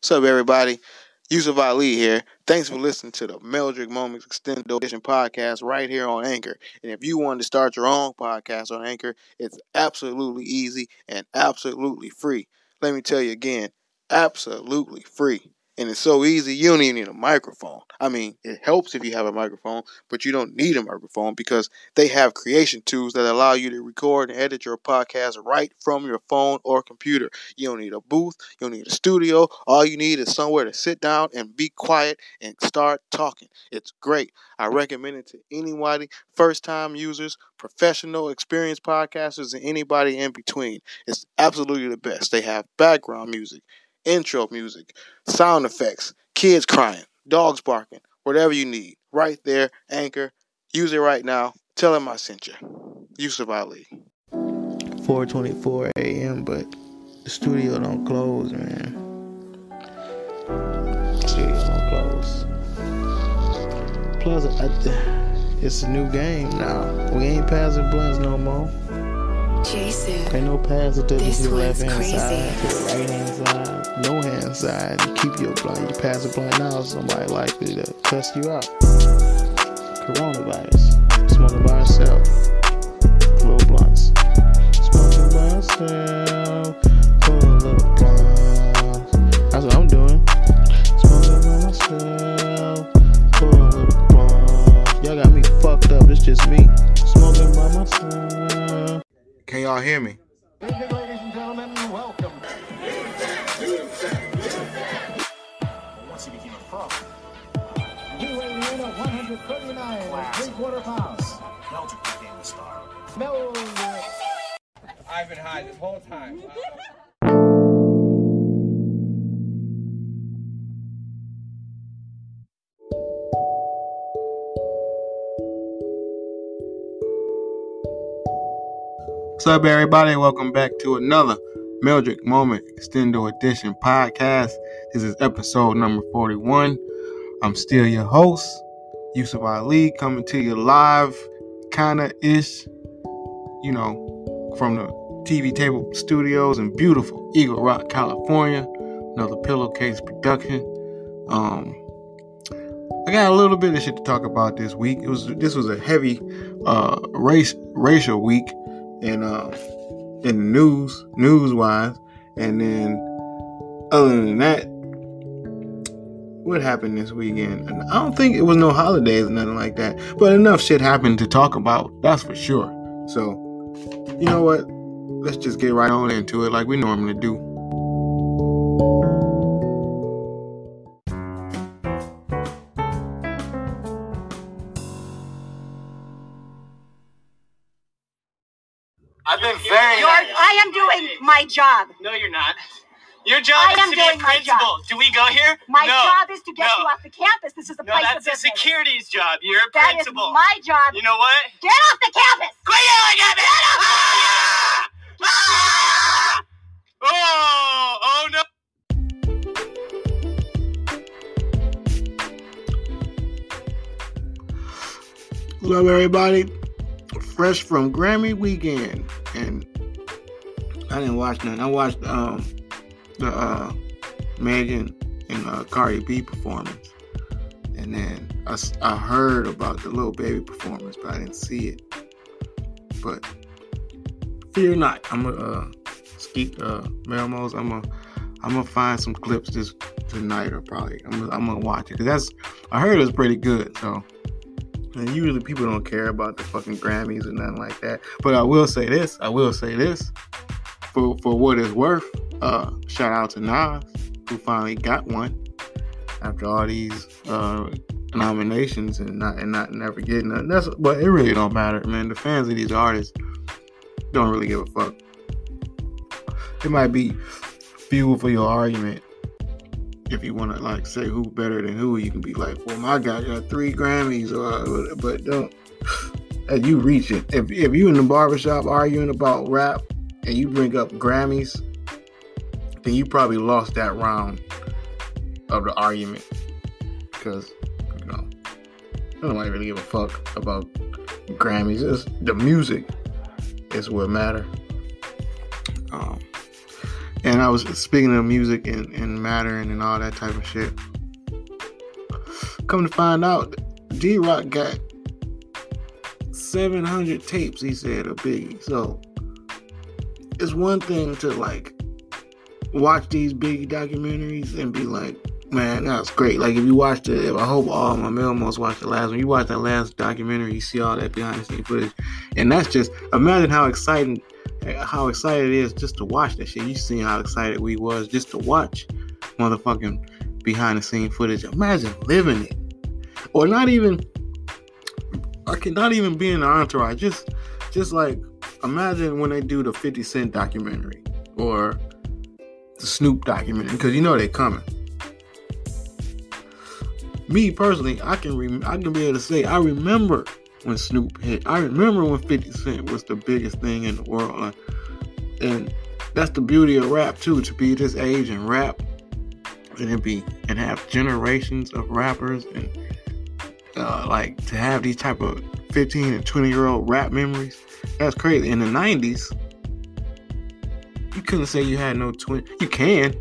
What's up, everybody? Yusuf Ali here. Thanks for listening to the Meldrick Moments Extended Edition podcast right here on Anchor. And if you want to start your own podcast on Anchor, it's absolutely easy and absolutely free. Let me tell you again, absolutely free. And it's so easy, you don't even need a microphone. I mean, it helps if you have a microphone, but you don't need a microphone because they have creation tools that allow you to record and edit your podcast right from your phone or computer. You don't need a booth, you don't need a studio. All you need is somewhere to sit down and be quiet and start talking. It's great. I recommend it to anybody, first time users, professional, experienced podcasters, and anybody in between. It's absolutely the best. They have background music intro music, sound effects, kids crying, dogs barking, whatever you need. Right there, Anchor. Use it right now. Tell them I sent you. Yusuf Ali. 4:24 a.m. But the studio don't close, man. Studio don't close. Plus, it's a new game now. We ain't passing blunts no more. Jason. Ain't no pass it to This the left hand crazy. side, to the right hand side, no hand side. You keep your blind. You pass a blind now, somebody likely to test you out. Coronavirus. Smoking by yourself. Little blunts. Smoking by yourself. Pull a little blunts. That's what I'm doing. Smoking by myself. Pull a little blunts. Y'all got me fucked up. It's just me. Smoking by myself. Can y'all hear me? Evening, ladies and gentlemen, welcome. Once he became a pro. You weigh in at 139 and three quarter pounds. Meldrick became the star. Meldrick. I've been high this whole time. What's up, everybody? Welcome back to another Meldrick Moment Extendo Edition podcast. This is episode number 41. I'm still your host, Yusuf Ali, coming to you live, kinda ish, you know, from the TV Table Studios in beautiful Eagle Rock, California. Another pillowcase production. Um, I got a little bit of shit to talk about this week. It was this was a heavy uh race racial week in uh in news news wise and then other than that what happened this weekend? And i don't think it was no holidays nothing like that but enough shit happened to talk about that's for sure. So you know what? Let's just get right on into it like we normally do my job. No, you're not. Your job I is am to be a doing my job. principal. Do we go here? My no. job is to get no. you off the campus. This is the No, place that's of the security's job. You're a That is principal. my job. You know what? Get off the campus. Quit yelling at me! Ah! Ah! Oh! Oh no! What's up, everybody? Fresh from Grammy weekend, and I didn't watch nothing. I watched um the uh Megan and uh, Cardi B performance, and then I heard about the little baby performance, but I didn't see it. But fear not, I'm gonna uh, skeet uh Melmos. I'm gonna I'm gonna find some clips this tonight, or probably I'm gonna, I'm gonna watch it because that's I heard it's pretty good. So. And usually people don't care about the fucking Grammys or nothing like that. But I will say this. I will say this. For for what it's worth, uh, shout out to Nas, who finally got one after all these uh nominations and not and not never getting it. That's but it really don't matter, man. The fans of these artists don't really give a fuck. It might be fuel for your argument if you want to like say who better than who, you can be like, well, my guy got three Grammys, or but don't. And you reach it. If if you in the barbershop arguing about rap and you bring up Grammys, then you probably lost that round of the argument because you know nobody really give a fuck about Grammys. It's the music is what matter. Um, And I was speaking of music and, and mattering and all that type of shit. Come to find out, D-Roc got 700 tapes, he said, of Biggie. So it's one thing to like watch these big documentaries and be like, man, that's great. Like if you watched it, I hope all my male Melmos watched the last one. You watch that last documentary, you see all that behind the scenes footage, and that's just imagine how exciting, how excited it is just to watch that shit. You see how excited we was just to watch motherfucking behind the scene footage. Imagine living it, or not even, I can not even be in the entourage. Just, just like imagine when they do the Fifty Cent documentary or the Snoop documentary because you know they're coming me personally, I can rem- I can be able to say I remember when Snoop hit. I remember when 50 Cent was the biggest thing in the world. And that's the beauty of rap too, to be this age and rap and it be and have generations of rappers and uh, like to have these type of 15 and 20 year old rap memories. That's crazy. In the 90s, you couldn't say you had no 20. You can,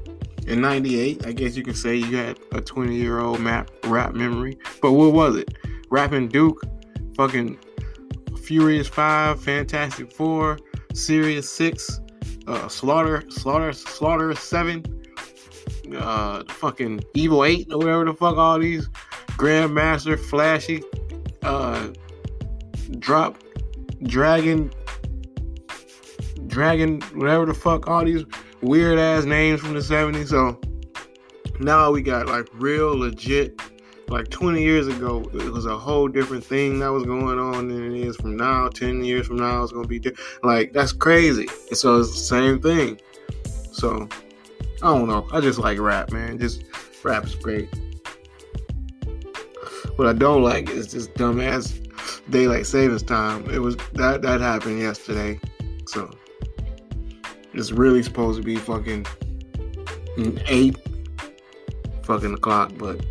in 98 i guess you can say you had a 20 year old map rap memory but what was it rapping duke fucking furious 5 fantastic 4 serious 6 uh, slaughter slaughter slaughter 7 uh fucking evil 8 or whatever the fuck all these grandmaster flashy uh drop dragon dragon whatever the fuck all these weird ass names from the 70s. So now we got like real legit. Like 20 years ago, it was a whole different thing that was going on than it is from now. 10 years from now, it's gonna be different. Like that's crazy. So it's the same thing. So I don't know. I just like rap, man. Just rap is great. What I don't like is this dumbass daylight savings time. It was that that happened yesterday. So it's really supposed to be fucking eight fucking o'clock, but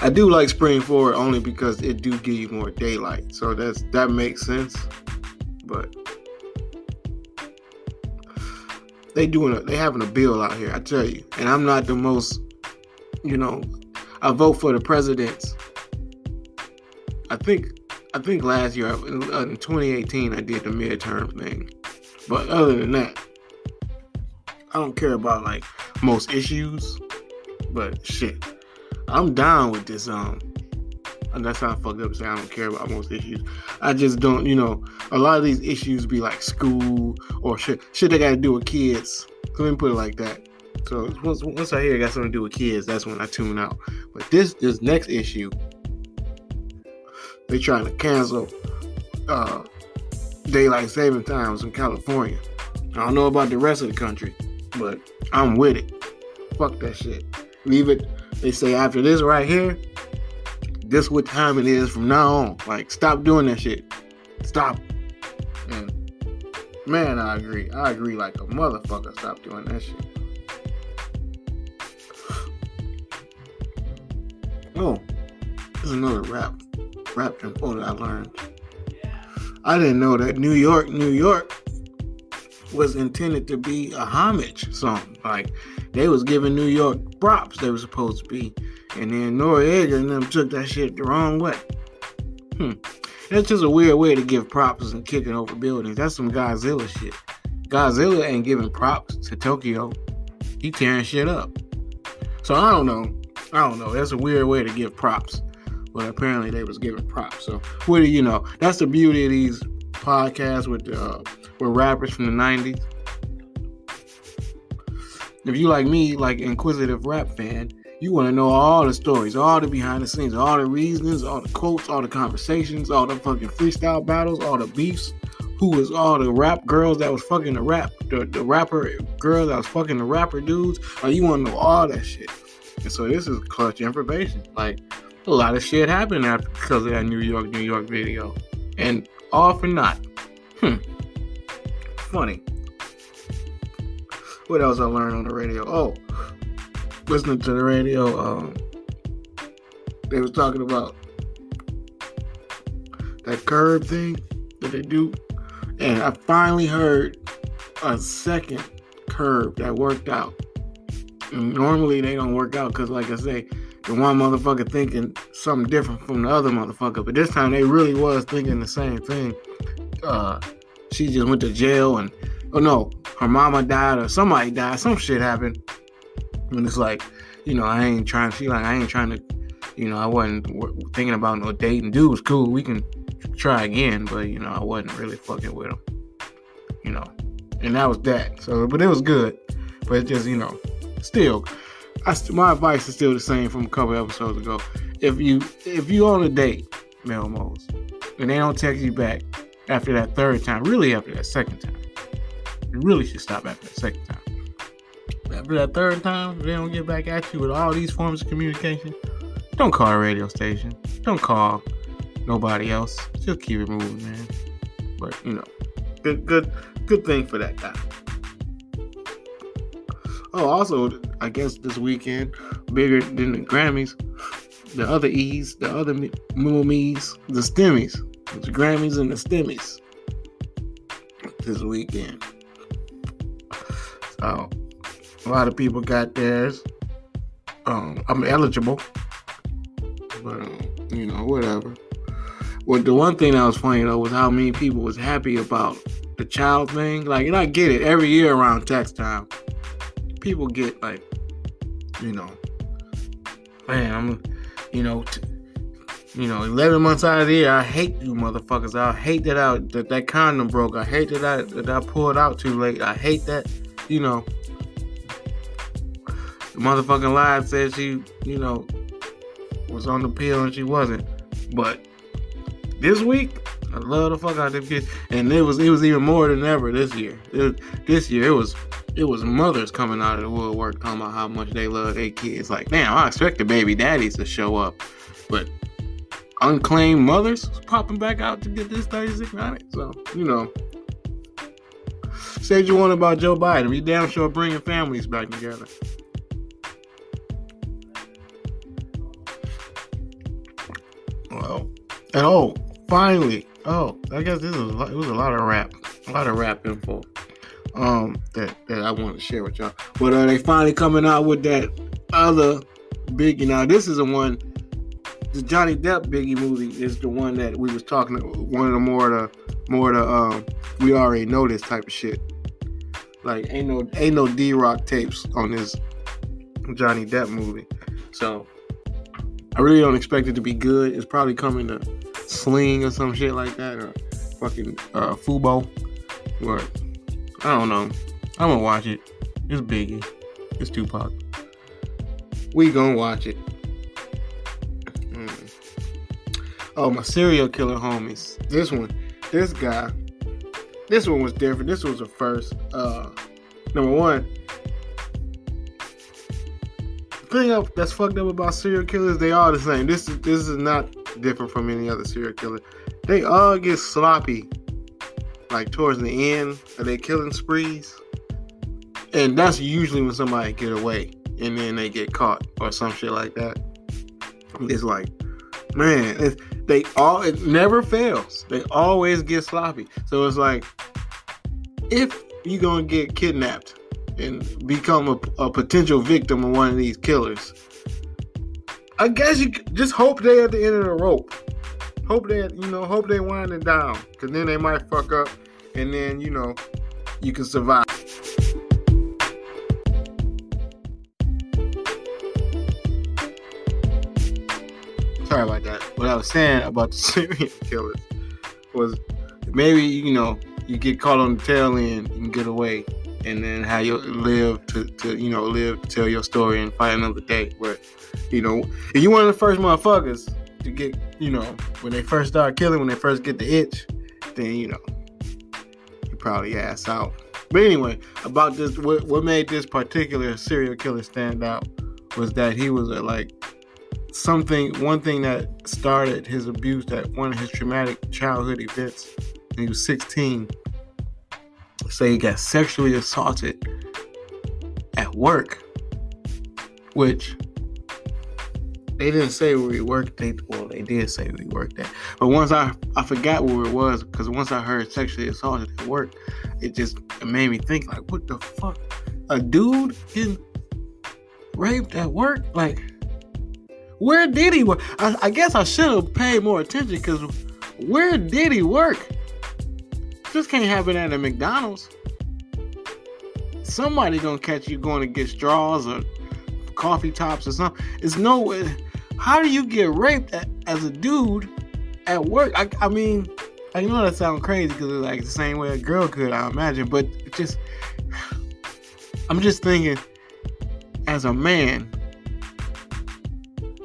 I do like spring forward only because it do give you more daylight. So that's that makes sense. But they doing a, they having a bill out here, I tell you. And I'm not the most, you know, I vote for the presidents. I think I think last year in 2018 I did the midterm thing. But other than that, I don't care about like most issues. But shit, I'm down with this. Um, and that's not fucked up to say I don't care about most issues. I just don't, you know, a lot of these issues be like school or shit, shit that got to do with kids. Let me put it like that. So once, once I hear it got something to do with kids, that's when I tune out. But this this next issue, they trying to cancel uh, daylight saving times in California. I don't know about the rest of the country, but I'm with it. Fuck that shit. Leave it. They say after this right here, this what time it is from now on. Like, stop doing that shit. Stop. And man, I agree. I agree like a motherfucker. Stop doing that shit. Oh, there's another rap rap info that I learned. I didn't know that New York, New York was intended to be a homage song. Like they was giving New York props they were supposed to be. And then Noreaga and them took that shit the wrong way. Hmm. That's just a weird way to give props and kicking over buildings. That's some Godzilla shit. Godzilla ain't giving props to Tokyo. He tearing shit up. So I don't know. I don't know. That's a weird way to give props. But apparently they was giving props. So what do you know? That's the beauty of these podcasts with uh, with rappers from the '90s. If you like me, like inquisitive rap fan, you want to know all the stories, all the behind the scenes, all the reasons, all the quotes, all the conversations, all the fucking freestyle battles, all the beefs. Who was all the rap girls that was fucking the rap, the, the rapper girls that was fucking the rapper dudes? Like you want to know all that shit. And so this is clutch information. Like a lot of shit happened after because of that New York, New York video. And all for not. Hmm. Funny. What else I learned on the radio? Oh, listening to the radio, um, they was talking about that curb thing that they do. And I finally heard a second curb that worked out. And normally they don't work out because, like I say, the one motherfucker thinking something different from the other motherfucker. But this time they really was thinking the same thing. Uh, she just went to jail and oh no, her mama died or somebody died. Some shit happened. And it's like, you know, I ain't trying. She like, I ain't trying to, you know, I wasn't thinking about no dating. Dude was cool. We can try again, but you know, I wasn't really fucking with him. You know, and that was that. So, but it was good. But it just, you know, still, I my advice is still the same from a couple episodes ago. If you if you on a date, Melmos, and they don't text you back after that third time, really after that second time, you really should stop after that second time. After that third time, they don't get back at you with all these forms of communication, don't call a radio station. Don't call nobody else. Just keep it moving, man. But you know, good, good, good thing for that guy. Oh, also, I guess this weekend, bigger than the Grammys, the other E's, the other me's, the Stimmies, the Grammys and the Stimmies this weekend. So, a lot of people got theirs. Um, I'm eligible, but um, you know, whatever. Well, the one thing that was funny though was how many people was happy about the child thing. Like, and I get it every year around tax time, people get like, you know, man, I'm, you know, t- you know, 11 months out of the year, I hate you motherfuckers. I hate that I that that condom broke. I hate that I that I pulled out too late. I hate that, you know. The motherfucking lie said she, you know, was on the pill and she wasn't. But this week, I love the fuck out of them kids, and it was it was even more than ever this year. It, this year, it was it was mothers coming out of the woodwork talking about how much they love their kids. Like, damn, I expected baby daddies to show up, but unclaimed mothers popping back out to get this 3600. So, you know, say you want about Joe Biden. Be damn sure bringing families back together. Well, and oh, finally, oh, I guess this was it was a lot of rap, a lot of rap info, um, that that I want to share with y'all. But are they finally coming out with that other Biggie? Now this is the one, the Johnny Depp Biggie movie is the one that we was talking. One of the more the more the um, we already know this type of shit. Like ain't no ain't no D-Roc tapes on this Johnny Depp movie, so I really don't expect it to be good. It's probably coming to Sling or some shit like that, or fucking uh, Fubo. But I don't know. I'm gonna watch it. It's Biggie. It's Tupac. We gonna watch it. Mm. Oh, my serial killer homies. This one, this guy, this one was different. This was the first. Uh, number one, thing up that's fucked up about serial killers, they all the same. This is this is not different from any other serial killer. They all get sloppy, like towards the end of their killing sprees, and that's usually when somebody get away and then they get caught or some shit like that. It's like, man, it's, they all it never fails. They always get sloppy. So it's like, if you gonna get kidnapped and become a, a potential victim of one of these killers. I guess you just hope they at the end of the rope. Hope they, you know, hope they winding down, cause then they might fuck up, and then you know, you can survive. Sorry about that. What I was saying about the serial killers was maybe you know you get caught on the tail end, and get away, and then how you live to, to you know live to tell your story and fight another day. But you know, if you one of the first motherfuckers to get, you know, when they first start killing, when they first get the itch, then you know probably ass out. But anyway, about this, what, what made this particular serial killer stand out was that he was a, like something. One thing that started his abuse, that one of his traumatic childhood events. When he was 16 say he got sexually assaulted at work, which they didn't say where he worked. They well, they did say where he worked at, but once I I forgot where it was because once I heard sexually assaulted at work, it just it made me think like, what the fuck? A dude getting raped at work? Like, where did he work? I, I guess I should have paid more attention because where did he work? This can't happen at a McDonald's. Somebody gonna catch you going to get straws or coffee tops or something. It's no way. How do you get raped as a dude at work? I, I mean, I know that sounds crazy because it's like the same way a girl could, I imagine. But just, I'm just thinking, as a man,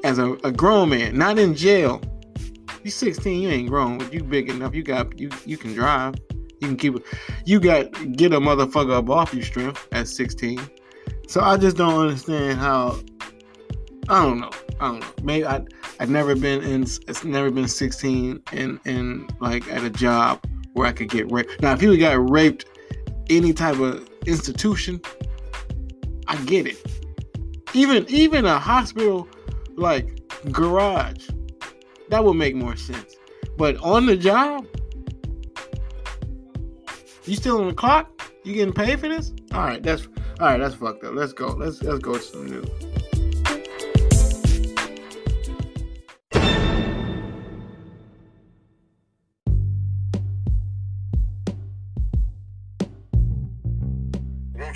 as a, a grown man, not in jail. You 16, you ain't grown, but you big enough. You got you you can drive. You can keep it. You got get a motherfucker up off you strength at 16. So I just don't understand how. I don't know. I don't know. Maybe I I've never been in. It's never been 16 and and like at a job where I could get raped. Now if you got raped, any type of institution, I get it. Even even a hospital like garage, that would make more sense. But on the job, you still on the clock? You getting paid for this? All right, that's all right. That's fucked up. Let's go. Let's let's go to some news.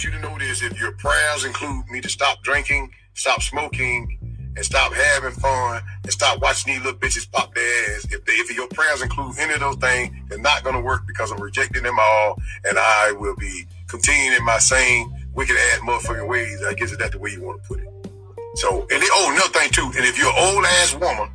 You to know this. If your prayers include me to stop drinking, stop smoking, and stop having fun, and stop watching these little bitches pop their ass, if, they, if your prayers include any of those things, they're not going to work because I'm rejecting them all, and I will be continuing in my same wicked ass motherfucking ways. I guess that's the way you want to put it. So, and they, oh, another thing too, and if you're an old ass woman,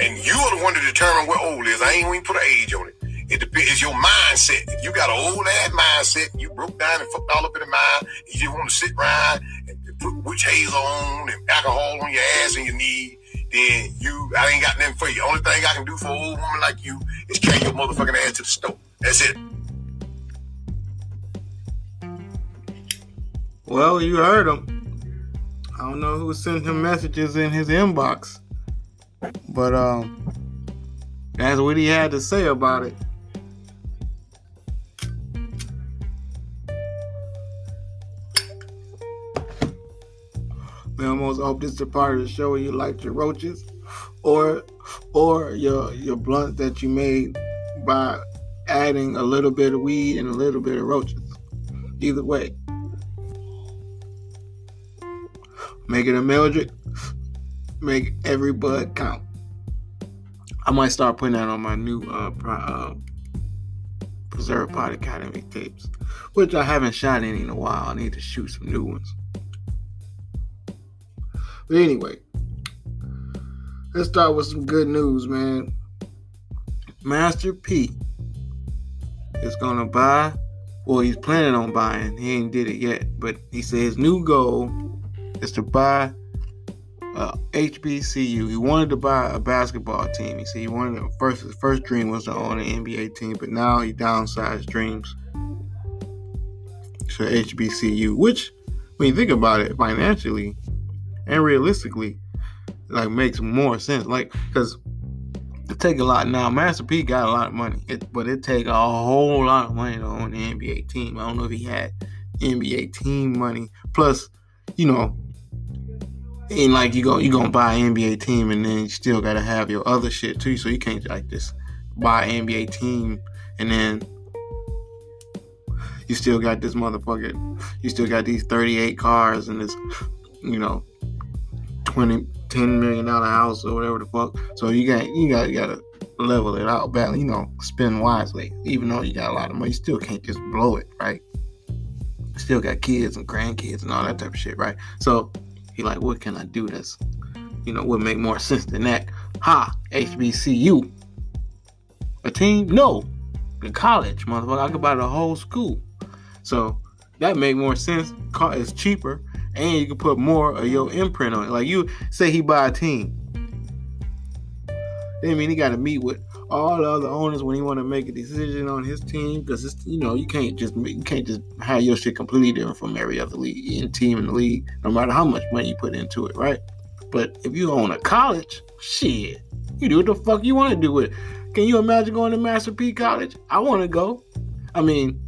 and you're the one to determine what old is, I ain't even put an age on it. It depends. It's your mindset. If you got an old ass mindset, you broke down and fucked all up in the mind. You just want to sit around and put witch hazel on and alcohol on your ass and your knee. Then you, I ain't got nothing for you. Only thing I can do for an old woman like you is carry your motherfucking ass to the stove. That's it. Well, you heard him. I don't know who sent him messages in his inbox, but um, that's what he had to say about it. We almost hope this is part of the show you liked your roaches, or or your your blunt that you made by adding a little bit of weed and a little bit of roaches. Either way, make it a Meldrick. Make every bud count. I might start putting that on my new uh, uh Preserve Pod Academy tapes, which I haven't shot any in a while. I need to shoot some new ones. But anyway, let's start with some good news, man. Master P is gonna buy, well, he's planning on buying. He ain't did it yet, but he said his new goal is to buy uh, HBCU. He wanted to buy a basketball team. He said he wanted to, first. His first dream was to own an NBA team, but now he downsized dreams to HBCU. Which, when you think about it financially and realistically, like makes more sense. Like, because it take a lot now. Master P got a lot of money, it, but it take a whole lot of money to own the NBA team. I don't know if he had NBA team money. Plus, you know, ain't like you go you gonna buy an NBA team and then you still gotta have your other shit too. So you can't like just buy an NBA team and then you still got this motherfucker. You still got these 38 cars and this, you know, 20, 10 million dollar house or whatever the fuck. So you got you got you gotta level it out back, you know, spend wisely. Even though you got a lot of money, you still can't just blow it, right? Still got kids and grandkids and all that type of shit, right? So he like, what can I do that's, you know, would make more sense than that? Ha, HBCU. A team? No. The college, motherfucker. I could buy the whole school. So that make more sense. It's cheaper, and you can put more of your imprint on it. Like you say, he buy a team. Then I mean he got to meet with all the other owners when he want to make a decision on his team because it's you know you can't just you can't just have your shit completely different from every other league in team in the league no matter how much money you put into it right but if you own a college shit you do what the fuck you want to do with it can you imagine going to master p college i want to go i mean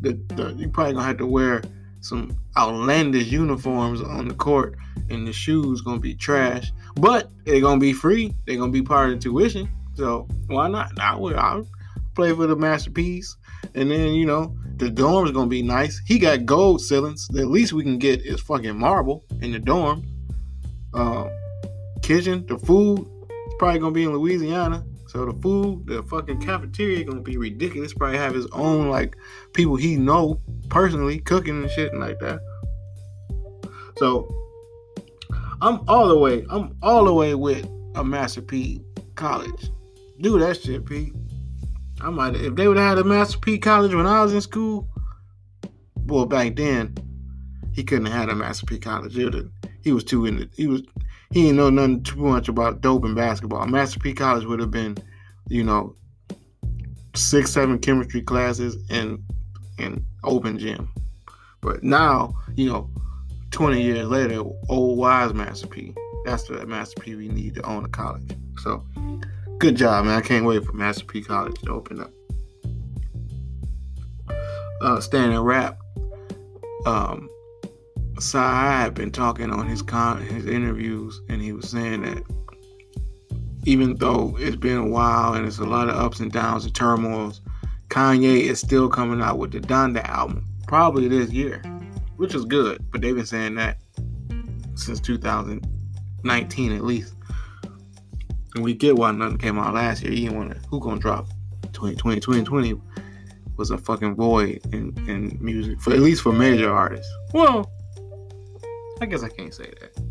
the, the you probably gonna have to wear some outlandish uniforms on the court, and the shoes gonna be trash. But they're gonna be free. They're gonna be part of the tuition. So why not? I would. I'll play for the masterpiece, and then you know the dorm's gonna be nice. He got gold ceilings. The least we can get is fucking marble in the dorm. Um, kitchen, the food, it's probably gonna be in Louisiana. So the food, the fucking cafeteria gonna be ridiculous. Probably have his own like people he know personally cooking and shit and like that. So I'm all the way, I'm all the way with a Master P college. Do that shit, P. I might if they would have had a Master P college when I was in school. Well, back then, he couldn't have had a Master P college. He was too in the, he was he didn't know nothing too much about dope and basketball. Master P College would have been, you know, six, seven chemistry classes and and open gym. But now, you know, 20 years later, old wise Master P. That's the Master P we need to own a college. So good job, man. I can't wait for Master P College to open up. Uh standing rap. Um Sai had been talking on his con his interviews, and he was saying that even though it's been a while and it's a lot of ups and downs and turmoils, Kanye is still coming out with the Donda album, probably this year, which is good. But they've been saying that since 2019 at least. And we get why nothing came out last year. You didn't want to, who gonna drop 2020, 2020 was a fucking void in, in music, for at least for major artists. Well, I guess I can't say that.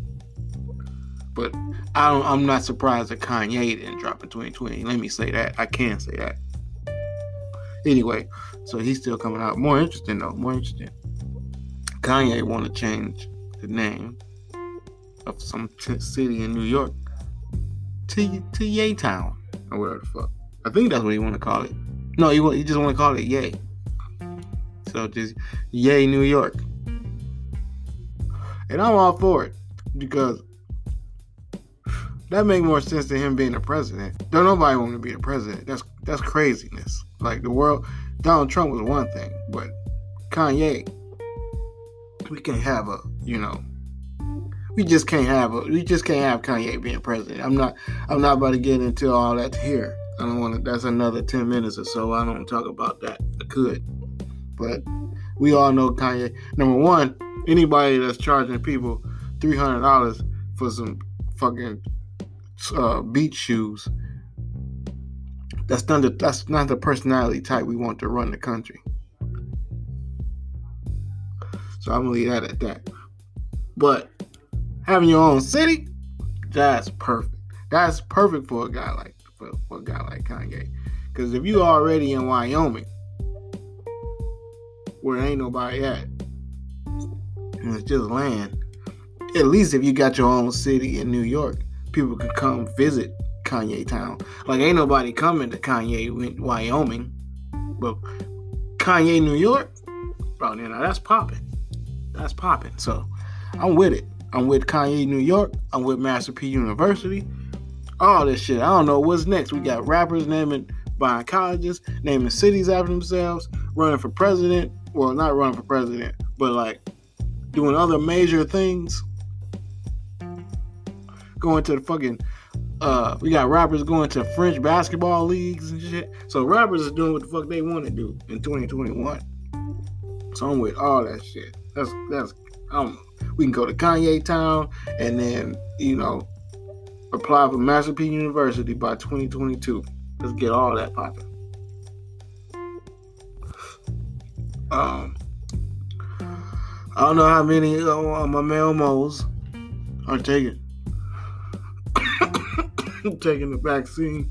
But I I'm not surprised that Kanye didn't drop in 2020. Let me say that. I can say that. Anyway, so he's still coming out. More interesting though. More interesting. Kanye want to change the name of some t- city in New York to to Ye Town or whatever the fuck. I think that's what he want to call it. No, he he just want to call it Yay. So just Yay New York. And I'm all for it because that make more sense than him being the president. Don't nobody want to be the president. That's that's craziness. Like the world, Donald Trump was one thing, but Kanye, we can't have a you know, we just can't have a we just can't have Kanye being president. I'm not I'm not about to get into all that here. I don't want to. That's another ten minutes or so. I don't want to talk about that. I could, but we all know Kanye. Number one, anybody that's charging people three hundred dollars for some fucking uh, beach shoes, that's not the that's not the personality type we want to run the country. So I'm gonna leave that at that. But having your own city, that's perfect. That's perfect for a guy like for, for a guy like Kanye. Because if you already in Wyoming, where ain't nobody at, and it's just land. At least if you got your own city in New York, people can come visit Kanye Town. Like ain't nobody coming to Kanye Wyoming, but Kanye New York, oh, bro, now that's popping. That's popping. So I'm with it. I'm with Kanye New York. I'm with Master P University. All this shit. I don't know what's next. We got rappers naming buying colleges, naming cities after themselves, running for president. Well, not running for president, but like doing other major things. Going to the fucking uh we got rappers going to French basketball leagues and shit. So rappers are doing what the fuck they want to do in 2021. So I'm with all that shit. That's that's um we can go to Kanye Town and then, you know, apply for Master P University by 2022. Let's get all that popping. Um I don't know how many of my Melmos are taking taking the vaccine.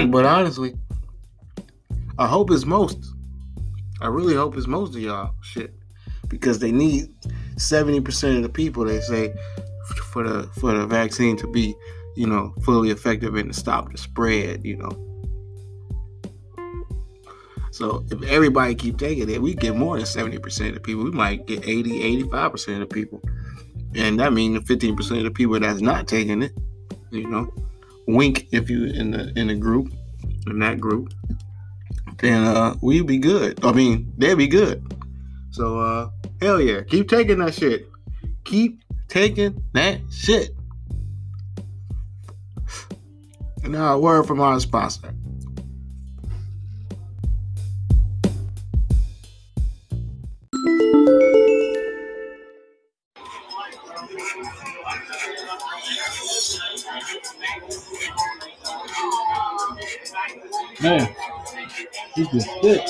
but honestly, I hope it's most. I really hope it's most of y'all shit. Because they need 70% of the people they say for the for the vaccine to be, you know, fully effective and to stop the spread, you know. So if everybody keep taking it, we get more than 70% of the people. We might get 80, 85% of the people. And that means 15% of the people that's not taking it, you know, wink if you in the in the group, in that group. then uh we'd be good. I mean, they'd be good. So uh hell yeah, keep taking that shit. Keep taking that shit. And now a word from our sponsor. This is thick.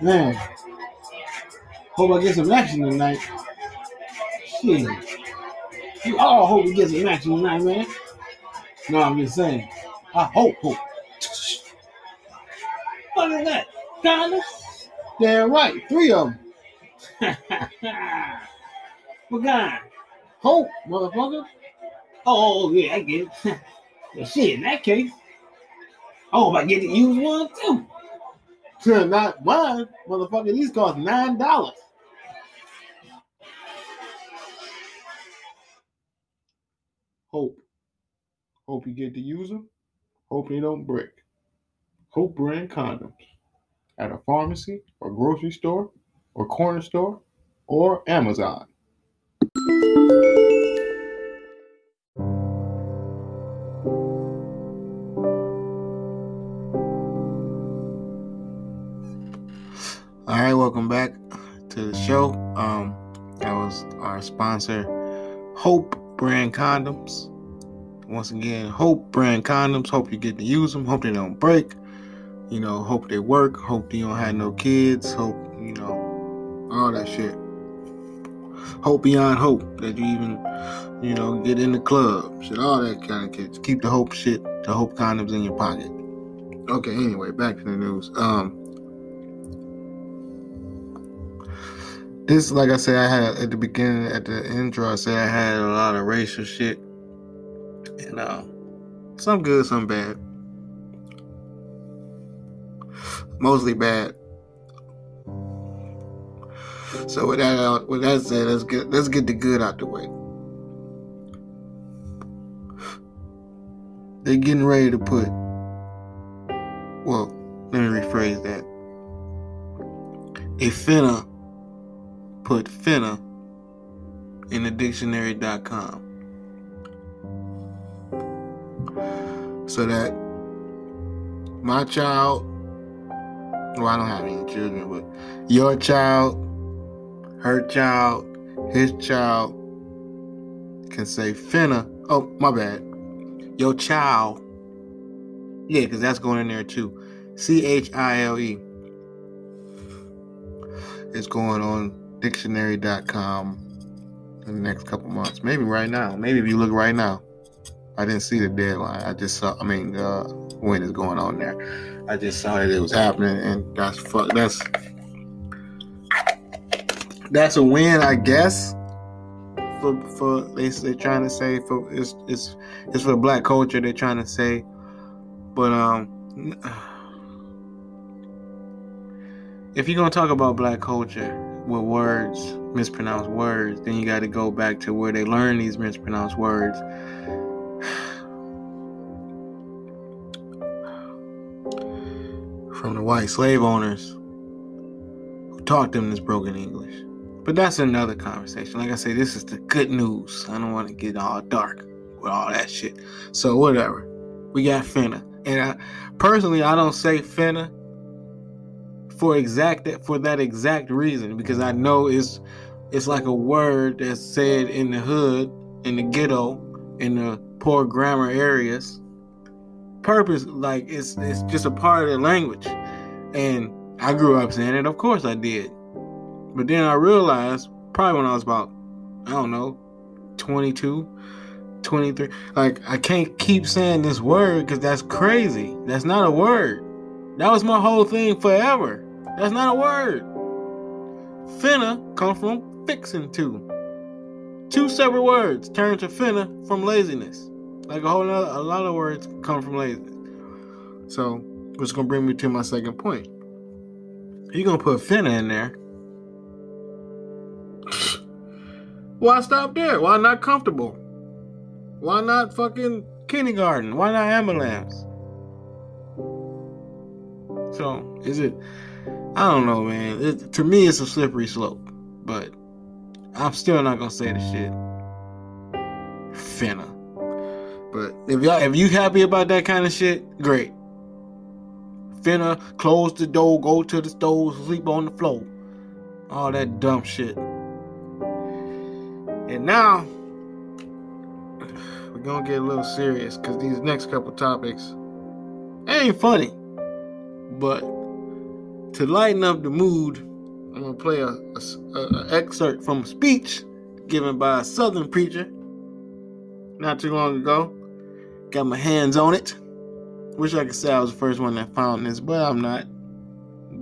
Man, hope I get some action tonight. Shit. You all hope we get some action tonight, man. No, I'm just saying. I hope, hope. What is that? Kinda? Damn right, three of them. what kind? Hope, motherfucker. Oh, yeah, I get it. well, shit, in that case, Hope I get to use one too. Not mine, motherfucker. These cost nine dollars. Hope. Hope you get to use them. Hope they don't break. Hope brand condoms at a pharmacy or grocery store or corner store or Amazon. Sponsor, Hope Brand Condoms. Once again, Hope Brand Condoms. Hope you get to use them. Hope they don't break. You know, hope they work. Hope you don't have no kids. Hope you know all that shit. Hope beyond hope that you even, you know, get in the club. Shit, all that kind of kids. Keep the hope shit, the hope condoms in your pocket. Okay, anyway, back to the news. Um, this, like I said, I had at the beginning, at the intro, I said I had a lot of racial shit, and uh, some good, some bad, mostly bad. So with that out, with that said, let's get let's get the good out the way. They're getting ready to put. Well, let me rephrase that. They finna put finna in the dictionary.com so that my child well i don't have any children but your child her child his child can say finna. Oh my bad. Your child. Yeah because that's going in there too. C-h-i-l-e is going on dictionary.com in the next couple months. Maybe right now. Maybe if you look right now. I didn't see the deadline. I just saw. I mean, uh, when is going on there? I just saw that it was happening, and that's fuck. That's that's a win, I guess. For for they they trying to say for it's it's it's for black culture. They're trying to say, but um, if you're gonna talk about black culture with words, mispronounced words, then you got to go back to where they learn these mispronounced words. From the white slave owners who taught them this broken English. But that's another conversation. Like I say, this is the good news. I don't want to get all dark with all that shit. So whatever. We got finna. And I, personally, I don't say finna for exact for that exact reason because I know it's it's like a word that's said in the hood, in the ghetto, in the poor grammar areas. Purpose, like it's it's just a part of the language, and I grew up saying it. Of course, I did, but then I realized probably when I was about I don't know, 22, 23, like I can't keep saying this word because that's crazy. That's not a word. That was my whole thing forever. That's not a word. Finna come from fixing to. Two separate words turn to finna from laziness. Like a whole lot, a lot of words come from laziness. So, which is gonna bring me to my second point. You're gonna put finna in there. Why stop there? Why not comfortable? Why not fucking kindergarten? Why not ambulance? So is it? I don't know, man. It, to me, it's a slippery slope, but I'm still not gonna say the shit. Finna. But if y'all, if you happy about that kind of shit, great. Finna close the door, go to the stove, sleep on the floor, all that dumb shit. And now we're gonna get a little serious because these next couple topics ain't funny, but to lighten up the mood, I'm gonna play a, a, a excerpt from a speech given by a Southern preacher not too long ago. Got my hands on it. Wish I could say I was the first one that found this, but I'm not.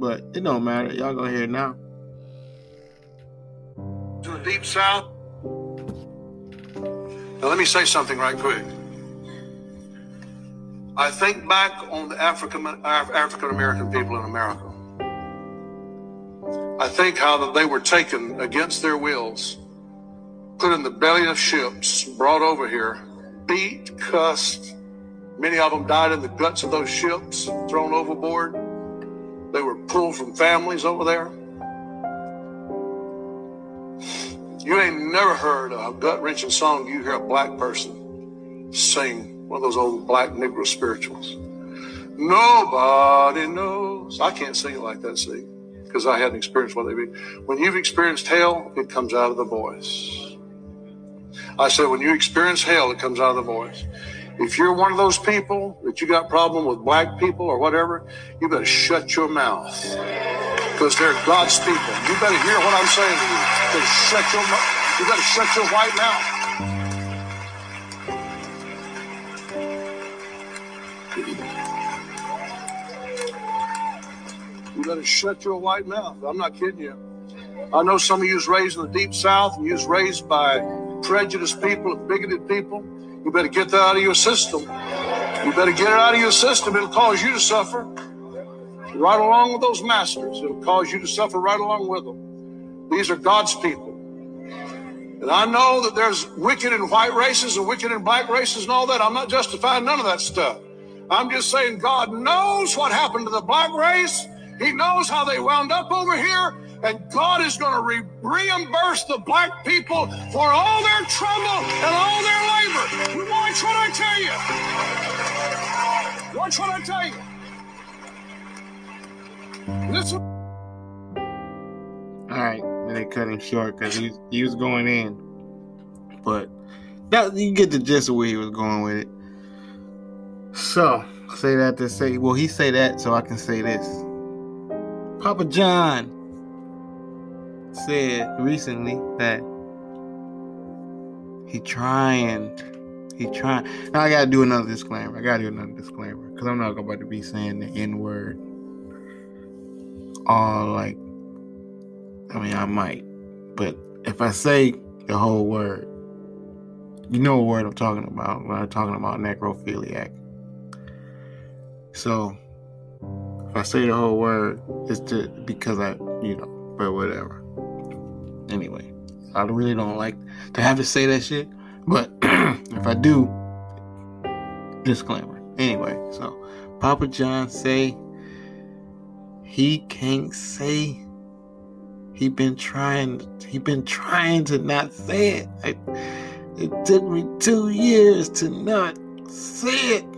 But it don't matter. Y'all go it now. To the deep south. Now let me say something right quick. I think back on the African African American people in America. I think how that they were taken against their wills, put in the belly of ships, brought over here, beat, cussed. Many of them died in the guts of those ships, thrown overboard. They were pulled from families over there. You ain't never heard a gut wrenching song. You hear a black person sing one of those old black Negro spirituals. Nobody knows. I can't sing it like that, see, because I hadn't experienced what they be. When you've experienced hell, it comes out of the voice. I said, when you experience hell, it comes out of the voice. If you're one of those people that you got problem with black people or whatever, you better shut your mouth because they're God's people. You better hear what I'm saying to you. You better shut your. You better shut your white mouth. Better shut your white mouth. I'm not kidding you. I know some of you was raised in the deep south and you was raised by prejudiced people and bigoted people. You better get that out of your system. You better get it out of your system. It'll cause you to suffer right along with those masters. It'll cause you to suffer right along with them. These are God's people. And I know that there's wicked in white races and wicked in black races and all that. I'm not justifying none of that stuff. I'm just saying God knows what happened to the black race. He knows how they wound up over here. And God is going to re- reimburse the black people for all their trouble and all their labor. Watch what I tell you. Watch what I tell you. Listen. All right, and they cut him short because he, he was going in, but that you get the gist of where he was going with it. So say that to say, well, he say that so I can say this. Papa John said recently that he trying, he trying. Now I gotta do another disclaimer. I gotta do another disclaimer because I'm not about to be saying the N word. All like I mean, I might, but if I say the whole word, you know what word I'm talking about when I'm talking about necrophiliac. So, if I say the whole word, it's to because I, you know, but whatever. Anyway, I really don't like to have to say that shit, but if I do, disclaimer. Anyway, so Papa John say he can't say he been trying he been trying to not say it. it it took me two years to not say it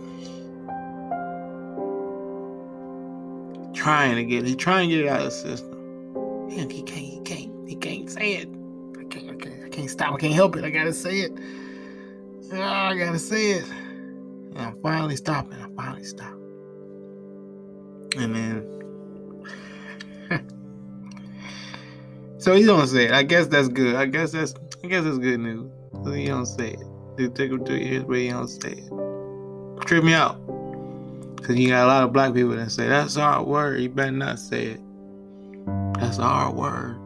trying to get he trying to get it out of the system and he can't he can't he can't say it i can't i can't, I can't stop i can't help it i gotta say it oh, i gotta say it and i'm finally stopping i finally stopped and then So he don't say it. I guess that's good. I guess that's I guess that's good news. So he don't say it. It took him two years, but he don't say it. Trip me out. Cause you got a lot of black people that say that's our word. You better not say it. That's our word.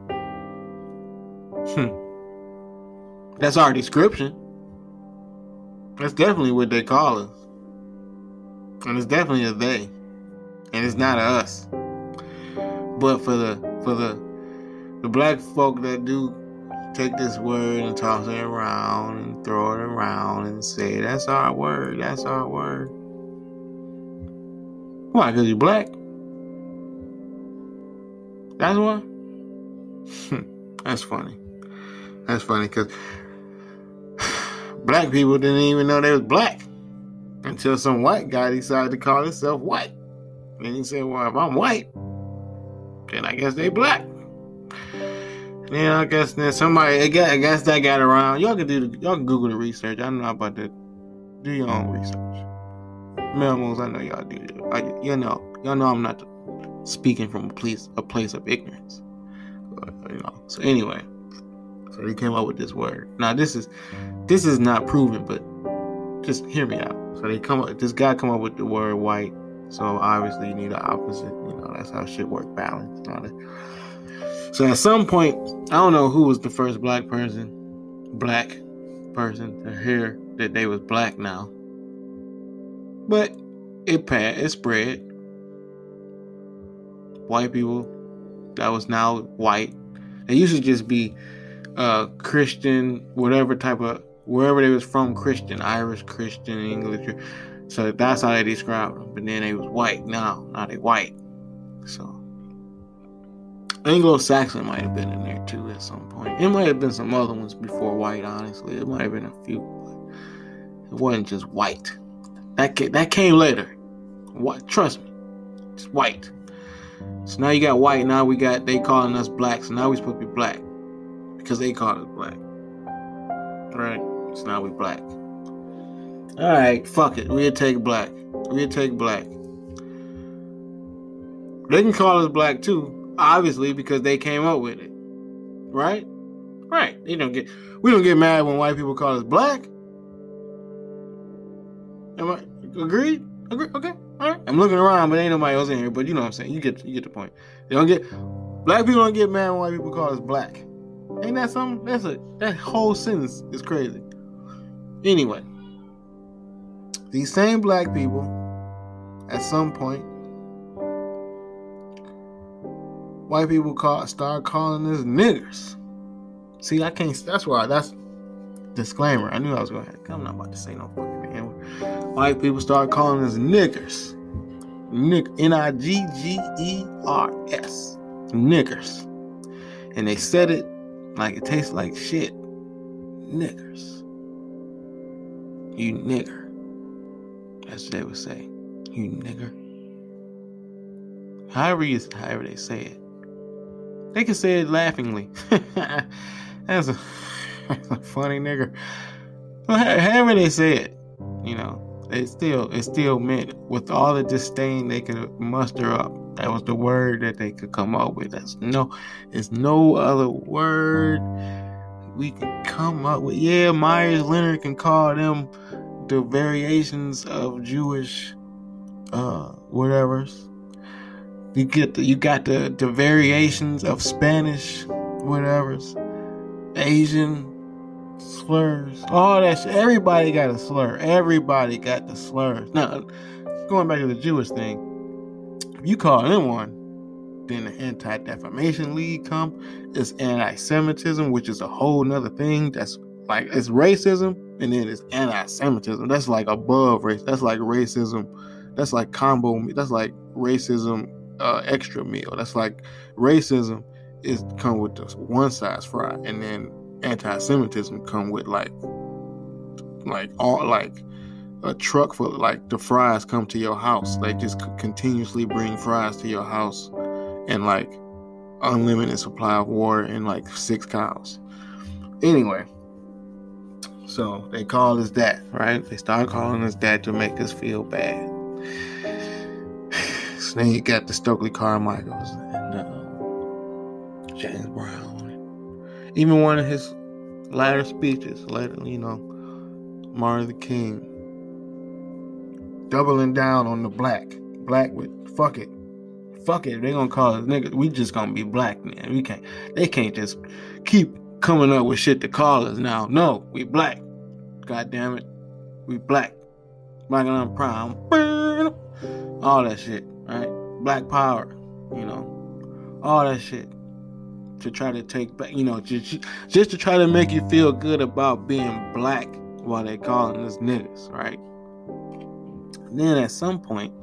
Hmm. That's our description. That's definitely what they call us. And it's definitely a they. And it's not a us. But for the for the the black folk that do take this word and toss it around and throw it around and say that's our word, that's our word. Why? Because you're black? That's why. That's funny. That's funny because black people didn't even know they was black until some white guy decided to call himself white. And he said, "Well, if I'm white, then I guess they black." Yeah, I guess then somebody, I guess, that got around. Y'all can do, the, y'all can Google the research. I don't know about that. Do your own research. Melmos, I know y'all do. I, you know, y'all know I'm not speaking from a place, a place of ignorance. But, you know. So anyway, so they came up with this word. Now this is, this is not proven, but just hear me out. So they come up, this guy come up with the word white. So obviously you need the opposite. You know, that's how shit work balance. So at some point, I don't know who was the first black person, black person to hear that they was black now. But it passed, it spread. White people that was now white. They used to just be uh Christian, whatever type of wherever they was from, Christian, Irish, Christian, English. So that's how they described them. But then they was white now. Now they white. So Anglo-Saxon might have been in there too at some point. It might have been some other ones before white. Honestly, it might have been a few, it wasn't just white. That came, that came later. What? Trust me, it's white. So now you got white. Now we got they calling us black. So now we supposed to be black because they call us black. Right? So now we black. All right, fuck it. We'll take black. We'll take black. They can call us black too obviously because they came up with it. Right? Right. You don't get we don't get mad when white people call us black. Am I agreed? Agree? Okay. All right. I'm looking around, but ain't nobody else in here. But you know what I'm saying. You get you get the point. They don't get black people don't get mad when white people call us black. Ain't that something? That's a that whole sentence is crazy. Anyway, these same black people at some point white people call start calling us niggers. See, I can't. That's why. That's disclaimer. I knew I was going to. I'm not about to say no fucking name. White people start calling us niggers. Nick N I G G E R S. Niggers. And they said it like it tastes like shit. Niggers. You nigger. That's what they would say. You nigger. However you however they say it. They can say it laughingly. that's, a, that's a funny nigger. However they say it, you know, it still it still meant with all the disdain they could muster up. That was the word that they could come up with. That's no, it's no other word we can come up with. Yeah, Meyers Leonard can call them the variations of Jewish uh whatever's you get the, you got the, the variations of Spanish, whatever's, Asian slurs, all that. Shit. Everybody got a slur. Everybody got the slurs. Now, going back to the Jewish thing, if you call them one, then the Anti Defamation League come. It's anti-Semitism, which is a whole nother thing. That's like it's racism, and then it's anti-Semitism. That's like above race. That's like racism. That's like combo. That's like racism uh, extra meal. That's like racism is come with the one size fry, and then anti-Semitism come with like like all like a truck full like the fries come to your house. They just continuously bring fries to your house, and like unlimited supply of water and like six cows. Anyway, so they call us that, right? They start calling us that to make us feel bad. Then you got the Stokely Carmichaels and uh, James Brown. Even one of his latter speeches, later, you know, Martin Luther King, doubling down on the black. Black with fuck it. Fuck it. They gonna call us niggas. We just gonna be black, man. We can't they can't just keep coming up with shit to call us now. No, we black. God damn it. We black. Black and I'm proud. All that shit right? Black power, you know, all that shit to try to take back, you know, just, just to try to make you feel good about being black while they calling us niggas, right? And then at some point,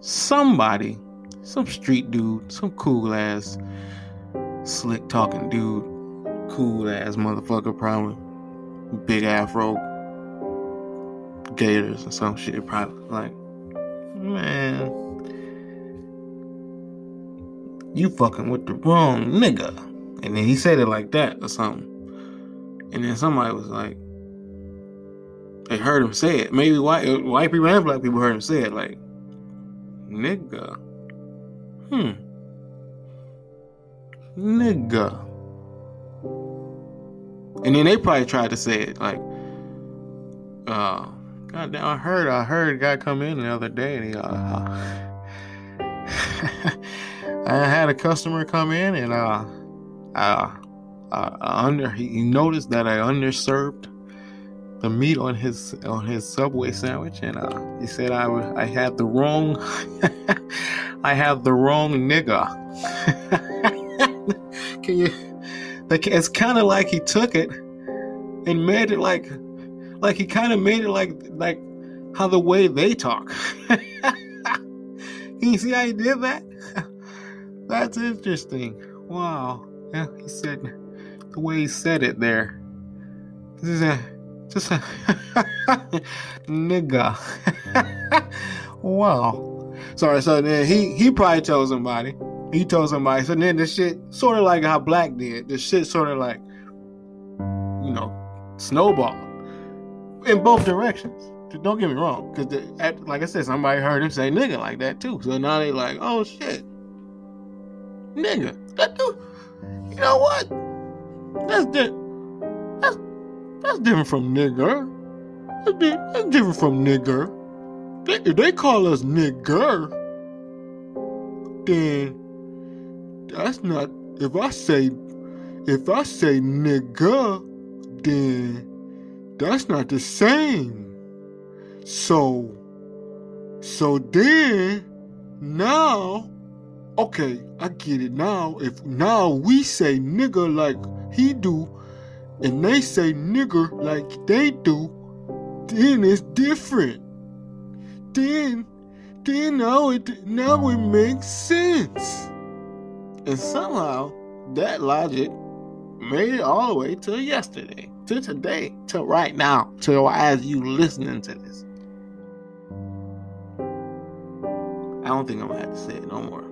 somebody some street dude, some cool ass, slick talking dude, cool ass motherfucker, probably big afro, gators or some shit, probably like, man, you fucking with the wrong nigga, and then he said it like that or something, and then somebody was like. They heard him say it. Maybe white white people and black people heard him say it like, nigga. Hmm. Nigga. And then they probably tried to say it like, uh, God damn, I heard, I heard a guy come in the other day and he, uh, I had a customer come in and, uh, uh, uh, under, he noticed that I underserved the meat on his on his subway sandwich and uh, he said I I had the wrong I have the wrong nigga. Can you like it's kind of like he took it and made it like like he kind of made it like like how the way they talk. Can you see how he did that? That's interesting. Wow. Yeah, he said the way he said it there. This is a just a nigga. wow. Sorry, so then he he probably told somebody. He told somebody. So then the shit sort of like how Black did. The shit sort of like, you know, snowball in both directions. Don't get me wrong, because like I said, somebody heard him say nigga like that too. So now they like, oh shit, nigga. That dude. You know what? That's the that's that's different from nigger. That's, di- that's different from nigger. They, if they call us nigger, then that's not. If I say, if I say nigger, then that's not the same. So, so then now, okay, I get it now. If now we say nigga like he do, and they say nigger like they do, then it's different. Then, then now it now it makes sense. And somehow that logic made it all the way to yesterday, to today, to right now, to as you listening to this. I don't think I'm gonna have to say it no more.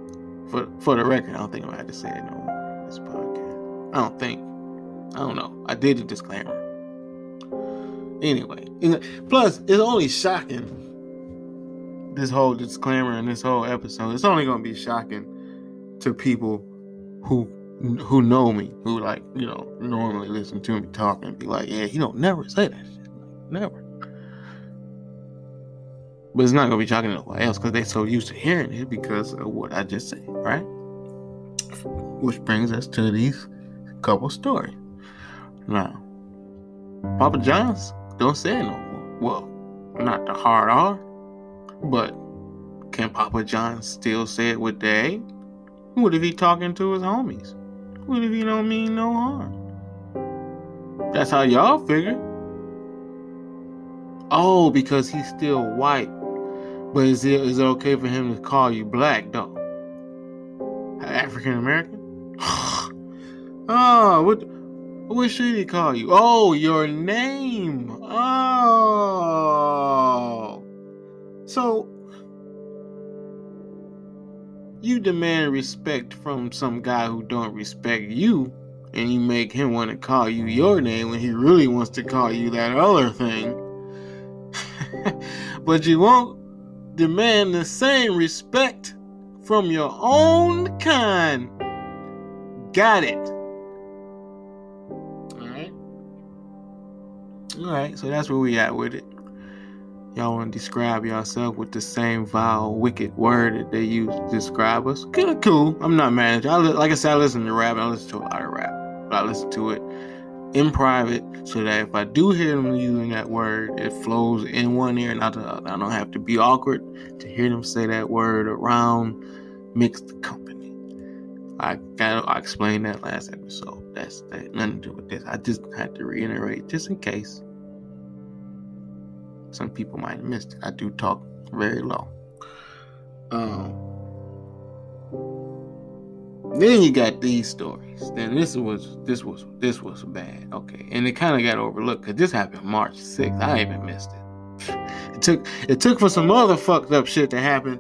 For for the record, I don't think I'm gonna have to say it no more. This podcast. I don't think. I don't know. I did a disclaimer. Anyway, plus it's only shocking. This whole disclaimer and this whole episode. It's only gonna be shocking to people who who know me, who like you know normally listen to me talk and be like, yeah, he don't never say that shit, never. But it's not gonna be shocking to nobody else because they're so used to hearing it because of what I just said, right? Which brings us to these couple stories. Now, Papa John's don't say it no more. Well, not the hard R, but can Papa John still say it with the A? What if he talking to his homies? What if he don't mean no harm? That's how y'all figure. Oh, because he's still white. But is it is it okay for him to call you black though? African American? oh, what what should he call you? Oh, your name. Oh. So you demand respect from some guy who don't respect you and you make him want to call you your name when he really wants to call you that other thing. but you won't demand the same respect from your own kind. Got it. Alright. Alright, so that's where we at with it. Y'all want to describe yourself with the same vile, wicked word that they use to describe us? Kind of cool. I'm not mad at you. I, like I said, I listen to rap. I listen to a lot of rap. But I listen to it in private so that if I do hear them using that word, it flows in one ear, and not the other. I don't have to be awkward to hear them say that word around mixed company. I got I explained that last episode. That's that nothing to do with this. I just had to reiterate just in case some people might have missed it. I do talk very low. Um Then you got these stories. Then this was this was this was bad. Okay, and it kind of got overlooked because this happened March 6th. I even missed it. It took it took for some other fucked up shit to happen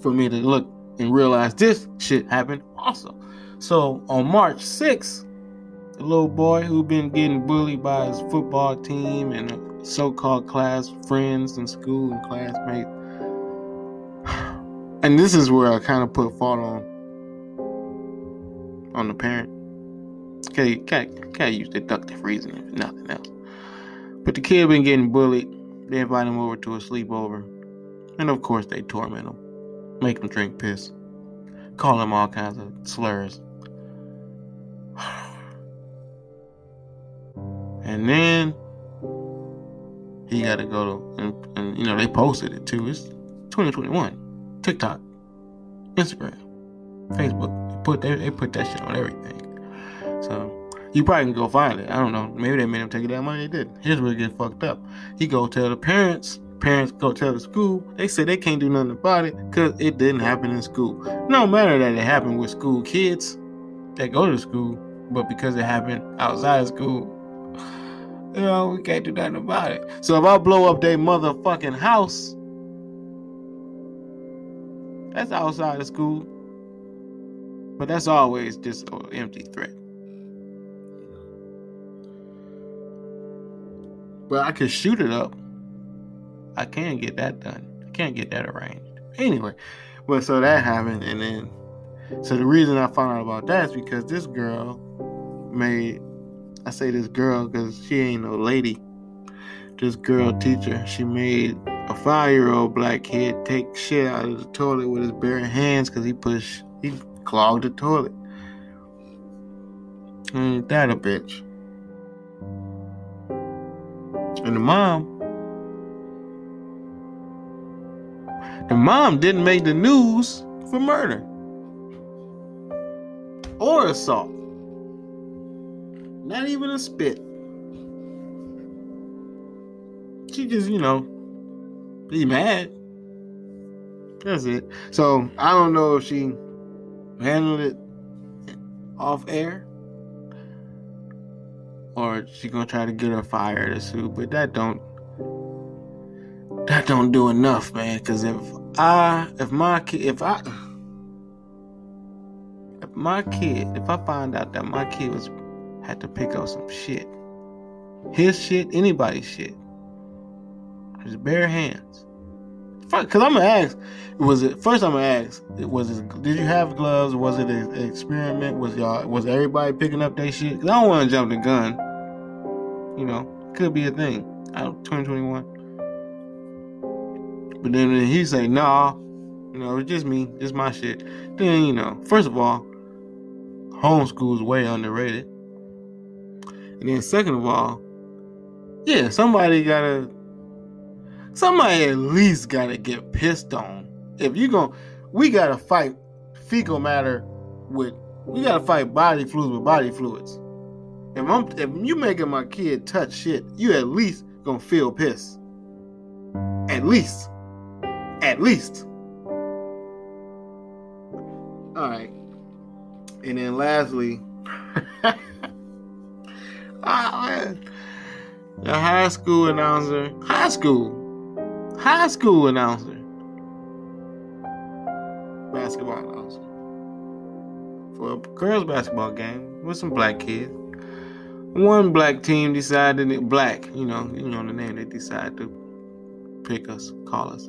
for me to look and realize this shit happened also. So on March 6th, the little boy who been getting bullied by his football team and so-called class friends in school and classmates. And this is where I kind of put fault on on the parent. Okay, can't can't use deductive reasoning if nothing else. But the kid been getting bullied. They invite him over to a sleepover, and of course they torment him, make him drink piss, call him all kinds of slurs. And then he got to go to, and, and you know they posted it too. It's 2021, TikTok, Instagram, Facebook. Put they, they put that shit on everything. So you probably can go find it. I don't know. Maybe they made him take it that money. They didn't. Here's where it gets fucked up. He go tell the parents. Parents go tell the school. They say they can't do nothing about it because it didn't happen in school. No matter that it happened with school kids that go to school, but because it happened outside of school, you know, we can't do nothing about it. So if I blow up their motherfucking house, that's outside of school. But that's always just an empty threat. But I could shoot it up. I can get that done. I can't get that arranged. Anyway, but so that happened, and then so the reason I found out about that is because this girl made I say this girl because she ain't no lady. This girl teacher, she made a five-year-old black kid take shit out of the toilet with his bare hands because he pushed, he clogged the toilet. Ain't that a bitch? And the mom, the mom didn't make the news for murder or assault. Not even a spit. She just, you know, be mad. That's it. So I don't know if she handled it off air or she gonna try to get her fired or sue, but that don't that don't do enough, man. Cause if I if my kid if I if my kid if I find out that my kid was had to pick up some shit. His shit, anybody's shit. His bare hands. Cause I'm gonna ask, was it first? I'm gonna ask, was it? Did you have gloves? Was it an experiment? Was y'all? Was everybody picking up their shit? Cause I don't want to jump the gun. You know, could be a thing. Out 2021. But then he say, nah, you know, it's just me, just my shit. Then you know, first of all, homeschool is way underrated. And then second of all, yeah, somebody gotta somebody at least gotta get pissed on. If you going we gotta fight fecal matter with we gotta fight body fluids with body fluids. If I'm if you making my kid touch shit, you at least gonna feel pissed. At least. At least. Alright. And then lastly Ah, man. A high school announcer. High school. High school announcer. Basketball announcer. For a girls' basketball game with some black kids. One black team decided it black, you know, you know the name they decided to pick us, call us.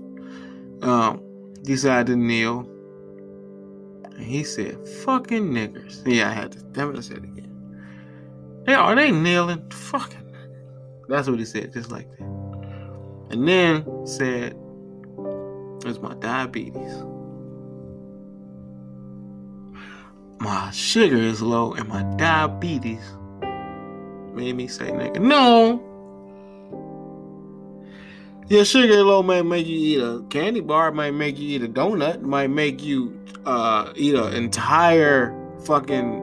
Um, decided to kneel. And he said, fucking niggers. Yeah, I had to damn it, I said it again. They are they kneeling? Fucking. That's what he said, just like that. And then said, "It's my diabetes. My sugar is low, and my diabetes made me say, nigga, no." Your sugar low might make you eat a candy bar, might make you eat a donut, might make you uh, eat an entire fucking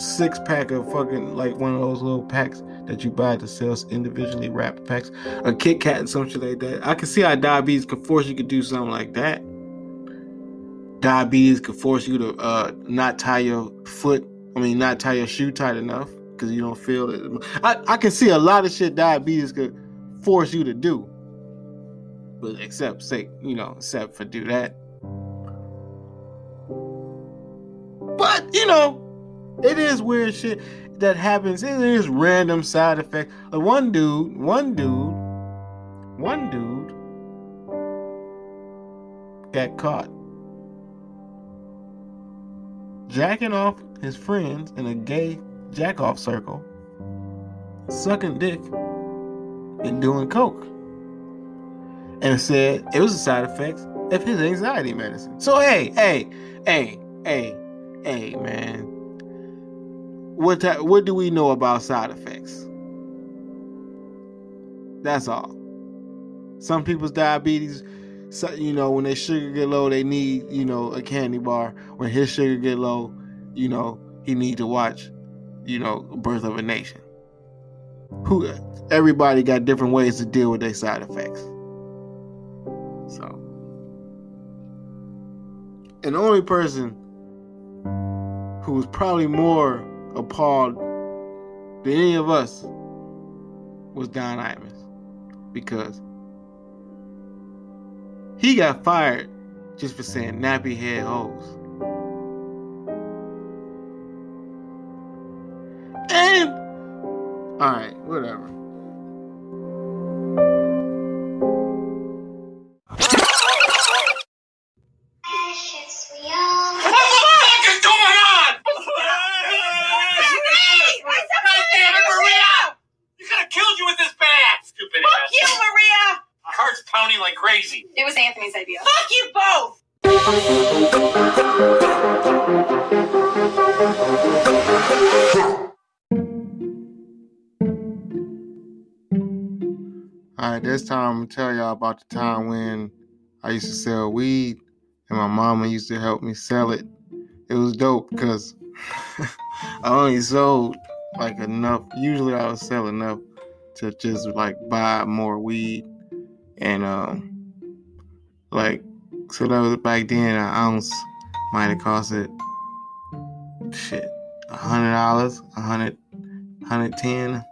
six pack of fucking like one of those little packs that you buy to sell individually wrapped packs, a Kit Kat and some shit like that. I can see how diabetes could force you to do something like that. diabetes could force you to uh, not tie your foot. I mean, not tie your shoe tight enough because you don't feel it. I, I can see a lot of shit diabetes could force you to do, but except say you know, except for do that. But you know, it is weird shit that happens. It is random side effects. Like one dude, one dude, one dude got caught jacking off his friends in a gay jack off circle, sucking dick, and doing coke. And said it was a side effect of his anxiety medicine. So hey, hey, hey, hey, hey, man. What ty- what do we know about side effects? That's all. Some people's diabetes, so, you know, when their sugar get low, they need, you know, a candy bar. When his sugar get low, you know, he need to watch, you know, Birth of a Nation. Who everybody got different ways to deal with their side effects. So, and the only person who was probably more appalled than any of us was Don Imus because he got fired just for saying nappy head hoes. And all right, whatever. Tell y'all about the time when I used to sell weed and my mama used to help me sell it. It was dope because I only sold like enough. Usually I would sell enough to just like buy more weed and um like so that was back then an ounce might have costed shit a hundred dollars, a hundred, hundred ten,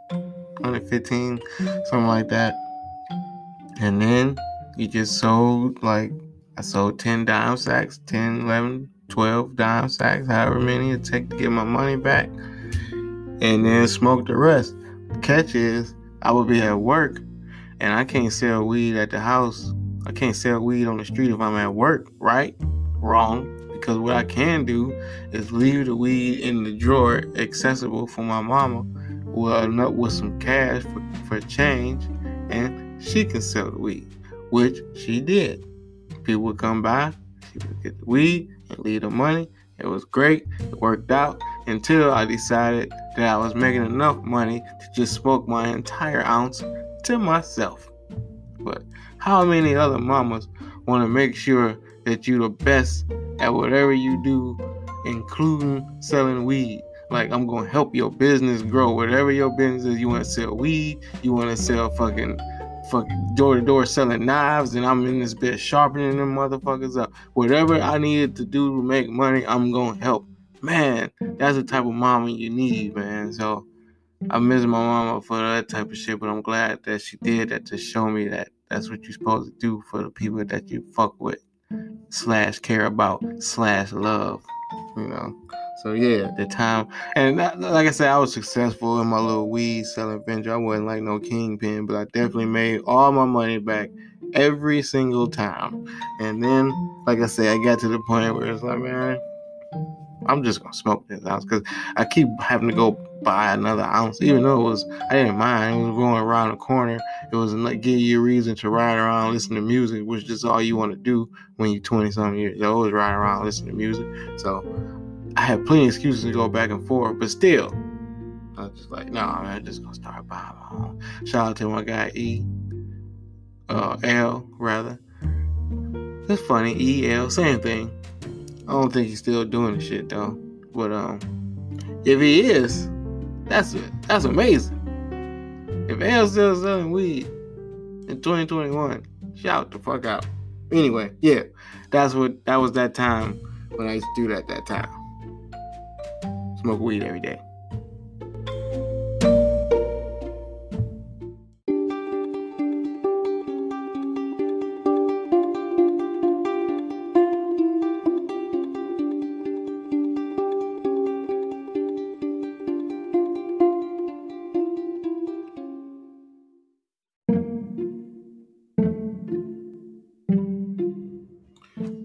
hundred fifteen, something like that. And then you just sold like I sold 10 dime sacks, 10, 11, 12 dime sacks, however many it take to get my money back. And then smoke the rest. Catch is I would be at work and I can't sell weed at the house. I can't sell weed on the street if I'm at work, right? Wrong. Because what I can do is leave the weed in the drawer accessible for my mama with, with some cash for, for change and she can sell the weed, which she did. People would come by, she would get the weed and leave the money. It was great. It worked out until I decided that I was making enough money to just smoke my entire ounce to myself. But how many other mamas want to make sure that you're the best at whatever you do, including selling weed? Like I'm gonna help your business grow. Whatever your business is, you want to sell weed, you want to sell fucking fucking door to door selling knives, and I'm in this bit sharpening them motherfuckers up. Whatever I needed to do to make money, I'm gonna help. Man, that's the type of mama you need, man. So I miss my mama for that type of shit, but I'm glad that she did that to show me that that's what you're supposed to do for the people that you fuck with, slash care about, slash love, you know. So yeah, the time and that, like I said, I was successful in my little weed selling venture. I wasn't like no kingpin, but I definitely made all my money back every single time. And then, like I said, I got to the point where it's like, man, I'm just gonna smoke this ounce because I keep having to go buy another ounce, even though it was I didn't mind. It was going around the corner. It was like give you a reason to ride around, listen to music, which is all you want to do when you're 20 something years old, is ride around, listen to music. So I had plenty of excuses to go back and forth, but still, I was just like, no, nah, man, I'm just gonna start buying my own. Shout out to my guy E, uh, L rather. It's funny, E L, same thing. I don't think he's still doing the shit though. But um, if he is, that's that's amazing. If L still selling weed in 2021, shout the fuck out. Anyway, yeah, that's what that was that time when I used to do that. That time, smoke weed every day.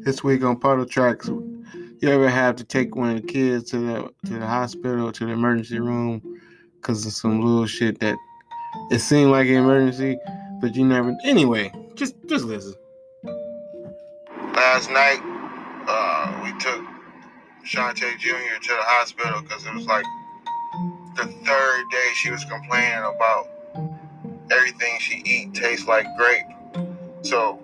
This week on Puddle Tracks, you ever have to take one of the kids to the to the hospital to the emergency room because of some little shit that it seemed like an emergency, but you never. Anyway, just just listen. Last night, uh, we took Shantae Jr. to the hospital because it was like the third day she was complaining about everything she eat tastes like grape. So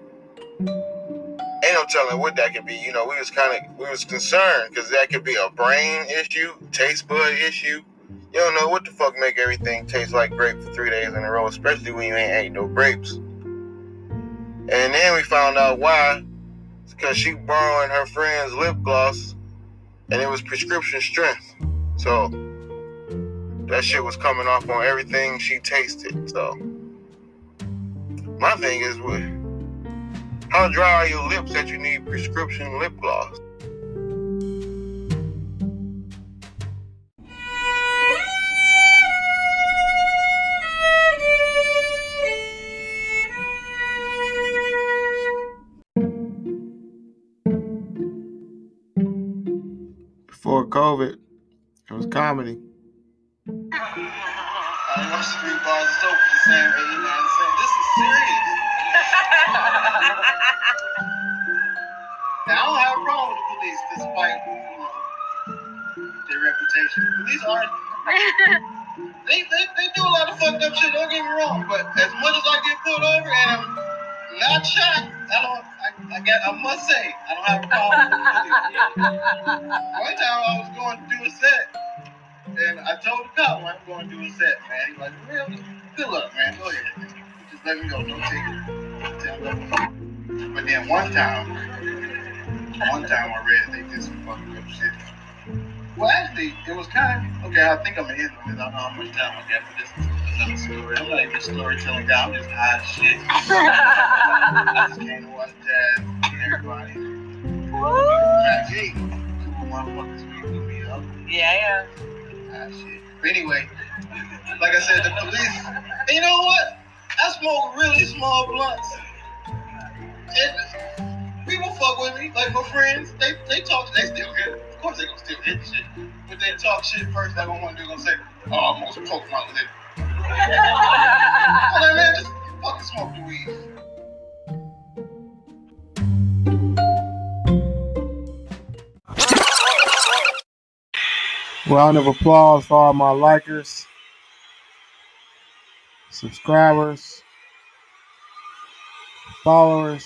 ain't no telling what that could be. You know, we was kind of we was concerned because that could be a brain issue, taste bud issue. You don't know what the fuck make everything taste like grape for three days in a row, especially when you ain't ate no grapes. And then we found out why. It's because she borrowing her friend's lip gloss, and it was prescription strength. So that shit was coming off on everything she tasted. So my thing is, what? How dry are your lips that you need prescription lip gloss? Before COVID, it was comedy. I bars for the same 89 cents. This is serious. Now, I don't have a problem with the police, despite their reputation. Police are they, they they do a lot of fucked up shit. Don't get me wrong, but as much as I get pulled over and I'm not shot, I don't. I, I get. I must say, I don't have a problem with the police. One time I was going to do a set. And I told the cop I'm going to do a set, man. He's like, really? Good luck, man. Go ahead. Just let me go. No ticket. But then one time, one time I read they did some fucked up shit. Well, actually, it was kind of, okay, I think I'm end on this. I don't know how much time I got for this another story. I'm not even storytelling guy. I'm just as shit. I just came to watch jazz everybody. Man, gee, cool motherfuckers be me up. Yeah, yeah. Ah, shit. But anyway, like I said, the police. And you know what? I smoke really small blunts. People fuck with me, like my friends. They they talk. They still hit. it. Of course they gonna still hit shit. But they talk shit first. They gonna want to do. Gonna say, "Oh, I'm gonna poke my lip." I'm like, man, just fucking smoke the weed. Round of applause for all my likers, subscribers, followers,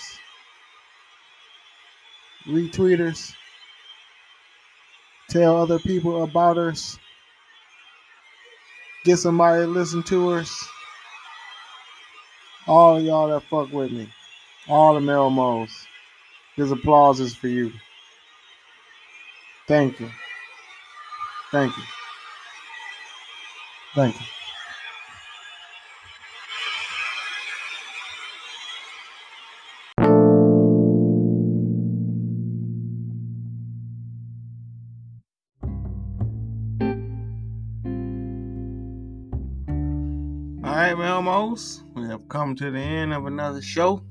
retweeters. Tell other people about us. Get somebody to listen to us. All y'all that fuck with me. All the Melmos. This applause is for you. Thank you. Thank you. Thank you. Melmos, we have come to the end of another show.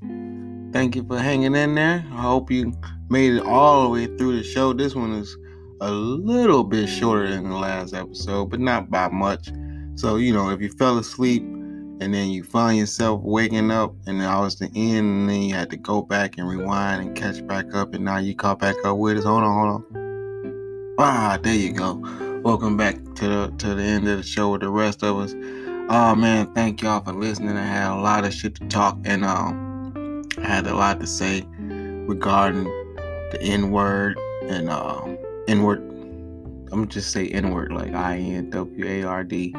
Thank you for hanging in there. I hope you made it all the way through the show. This one is a little bit shorter than the last episode, but not by much. So, you know, if you fell asleep and then you find yourself waking up and that was the end, and then you had to go back and rewind and catch back up, and now you caught back up with us. Hold on, hold on. Ah, there you go. Welcome back to the to the end of the show with the rest of us. Oh man, thank y'all for listening. I had a lot of shit to talk and um I had a lot to say regarding the N word and uh N word I'm just say N word like I N W A R D.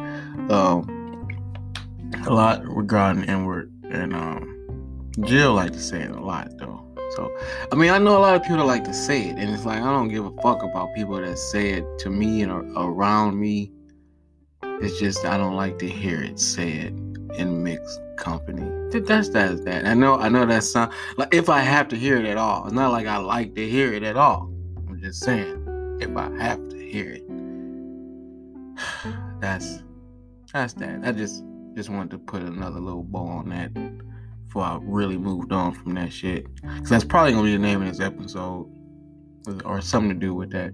Um a lot regarding N word and um Jill like to say it a lot though. So, I mean, I know a lot of people that like to say it, and it's like I don't give a fuck about people that say it to me and around me. It's just I don't like to hear it said in mixed company. That's that's that. I know I know that sound like if I have to hear it at all. It's not like I like to hear it at all. I'm just saying if I have to hear it. That's that's that. I just just wanted to put another little bow on that before I really moved on from that shit. Cause that's probably gonna be the name of this episode, or something to do with that.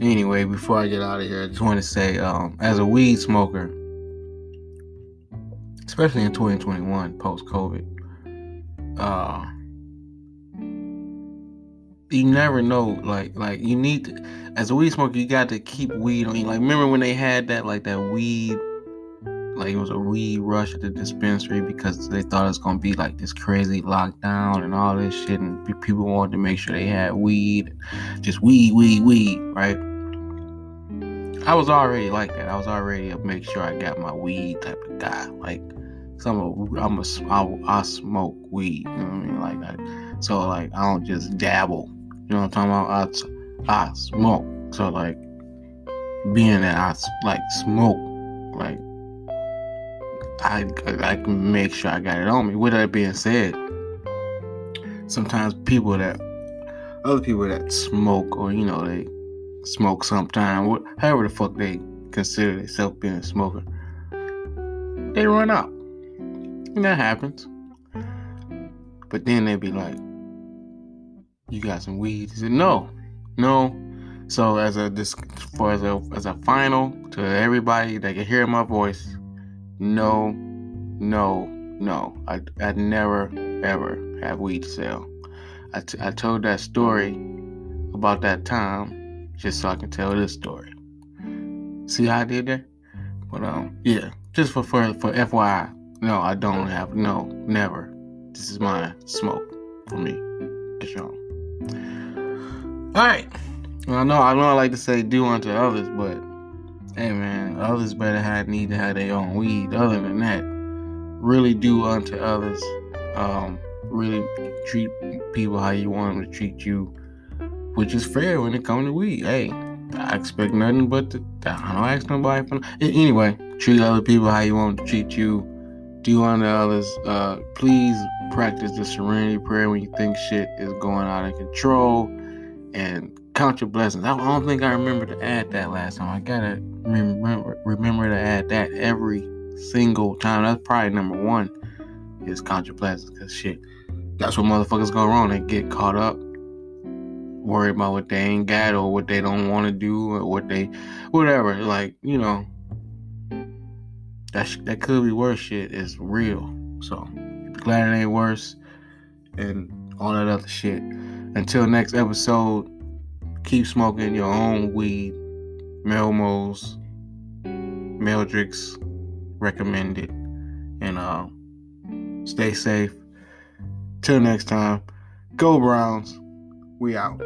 Anyway, before I get out of here, I just want to say, um, as a weed smoker, especially in 2021 post COVID, uh, you never know. Like, like you need to, as a weed smoker, you got to keep weed on you. Like, remember when they had that, like that weed like it was a weed rush at the dispensary because they thought it was gonna be like this crazy lockdown and all this shit, and people wanted to make sure they had weed, just weed, weed, weed, right? I was already like that. I was already a make sure I got my weed type of guy. Like, i I'm a, I'm a, I, I smoke weed. You know what I mean? Like, so like I don't just dabble. You know what I'm talking about? I, I smoke. So like, being that I like smoke, like I, I can make sure I got it on me. With that being said, sometimes people that other people that smoke or you know they smoke sometime, however the fuck they consider themselves being a smoker, they run out, and that happens. But then they be like, "You got some weed?" He said, "No, no." So as a this for as a as a final to everybody that can hear my voice no, no, no. I, I never, ever have weed to sell. I, t- I told that story about that time just so I can tell this story. See how I did that? But um, yeah, just for for for FYI, no, I don't have no, never. This is my smoke for me. Get own. All right. Well, I know I know I like to say do unto others, but hey man, others better have need to have their own weed. Other than that, really do unto others. Um, really treat people how you want them to treat you, which is fair when it comes to weed. Hey, I expect nothing but to, I don't ask nobody for anyway. Treat other people how you want to treat you. Do unto others. Uh, please practice the serenity prayer when you think shit is going out of control, and count your blessings. I don't think I remember to add that last time. I gotta remember remember to add that every single time. That's probably number one is count your blessings. Cause shit, that's what motherfuckers go wrong. They get caught up, worry about what they ain't got or what they don't want to do or what they, whatever. Like you know, that sh- that could be worse. Shit is real. So glad it ain't worse, and all that other shit. Until next episode keep smoking your own weed. Melmos, Meldricks recommended. And uh, stay safe. Till next time, go Browns. We out.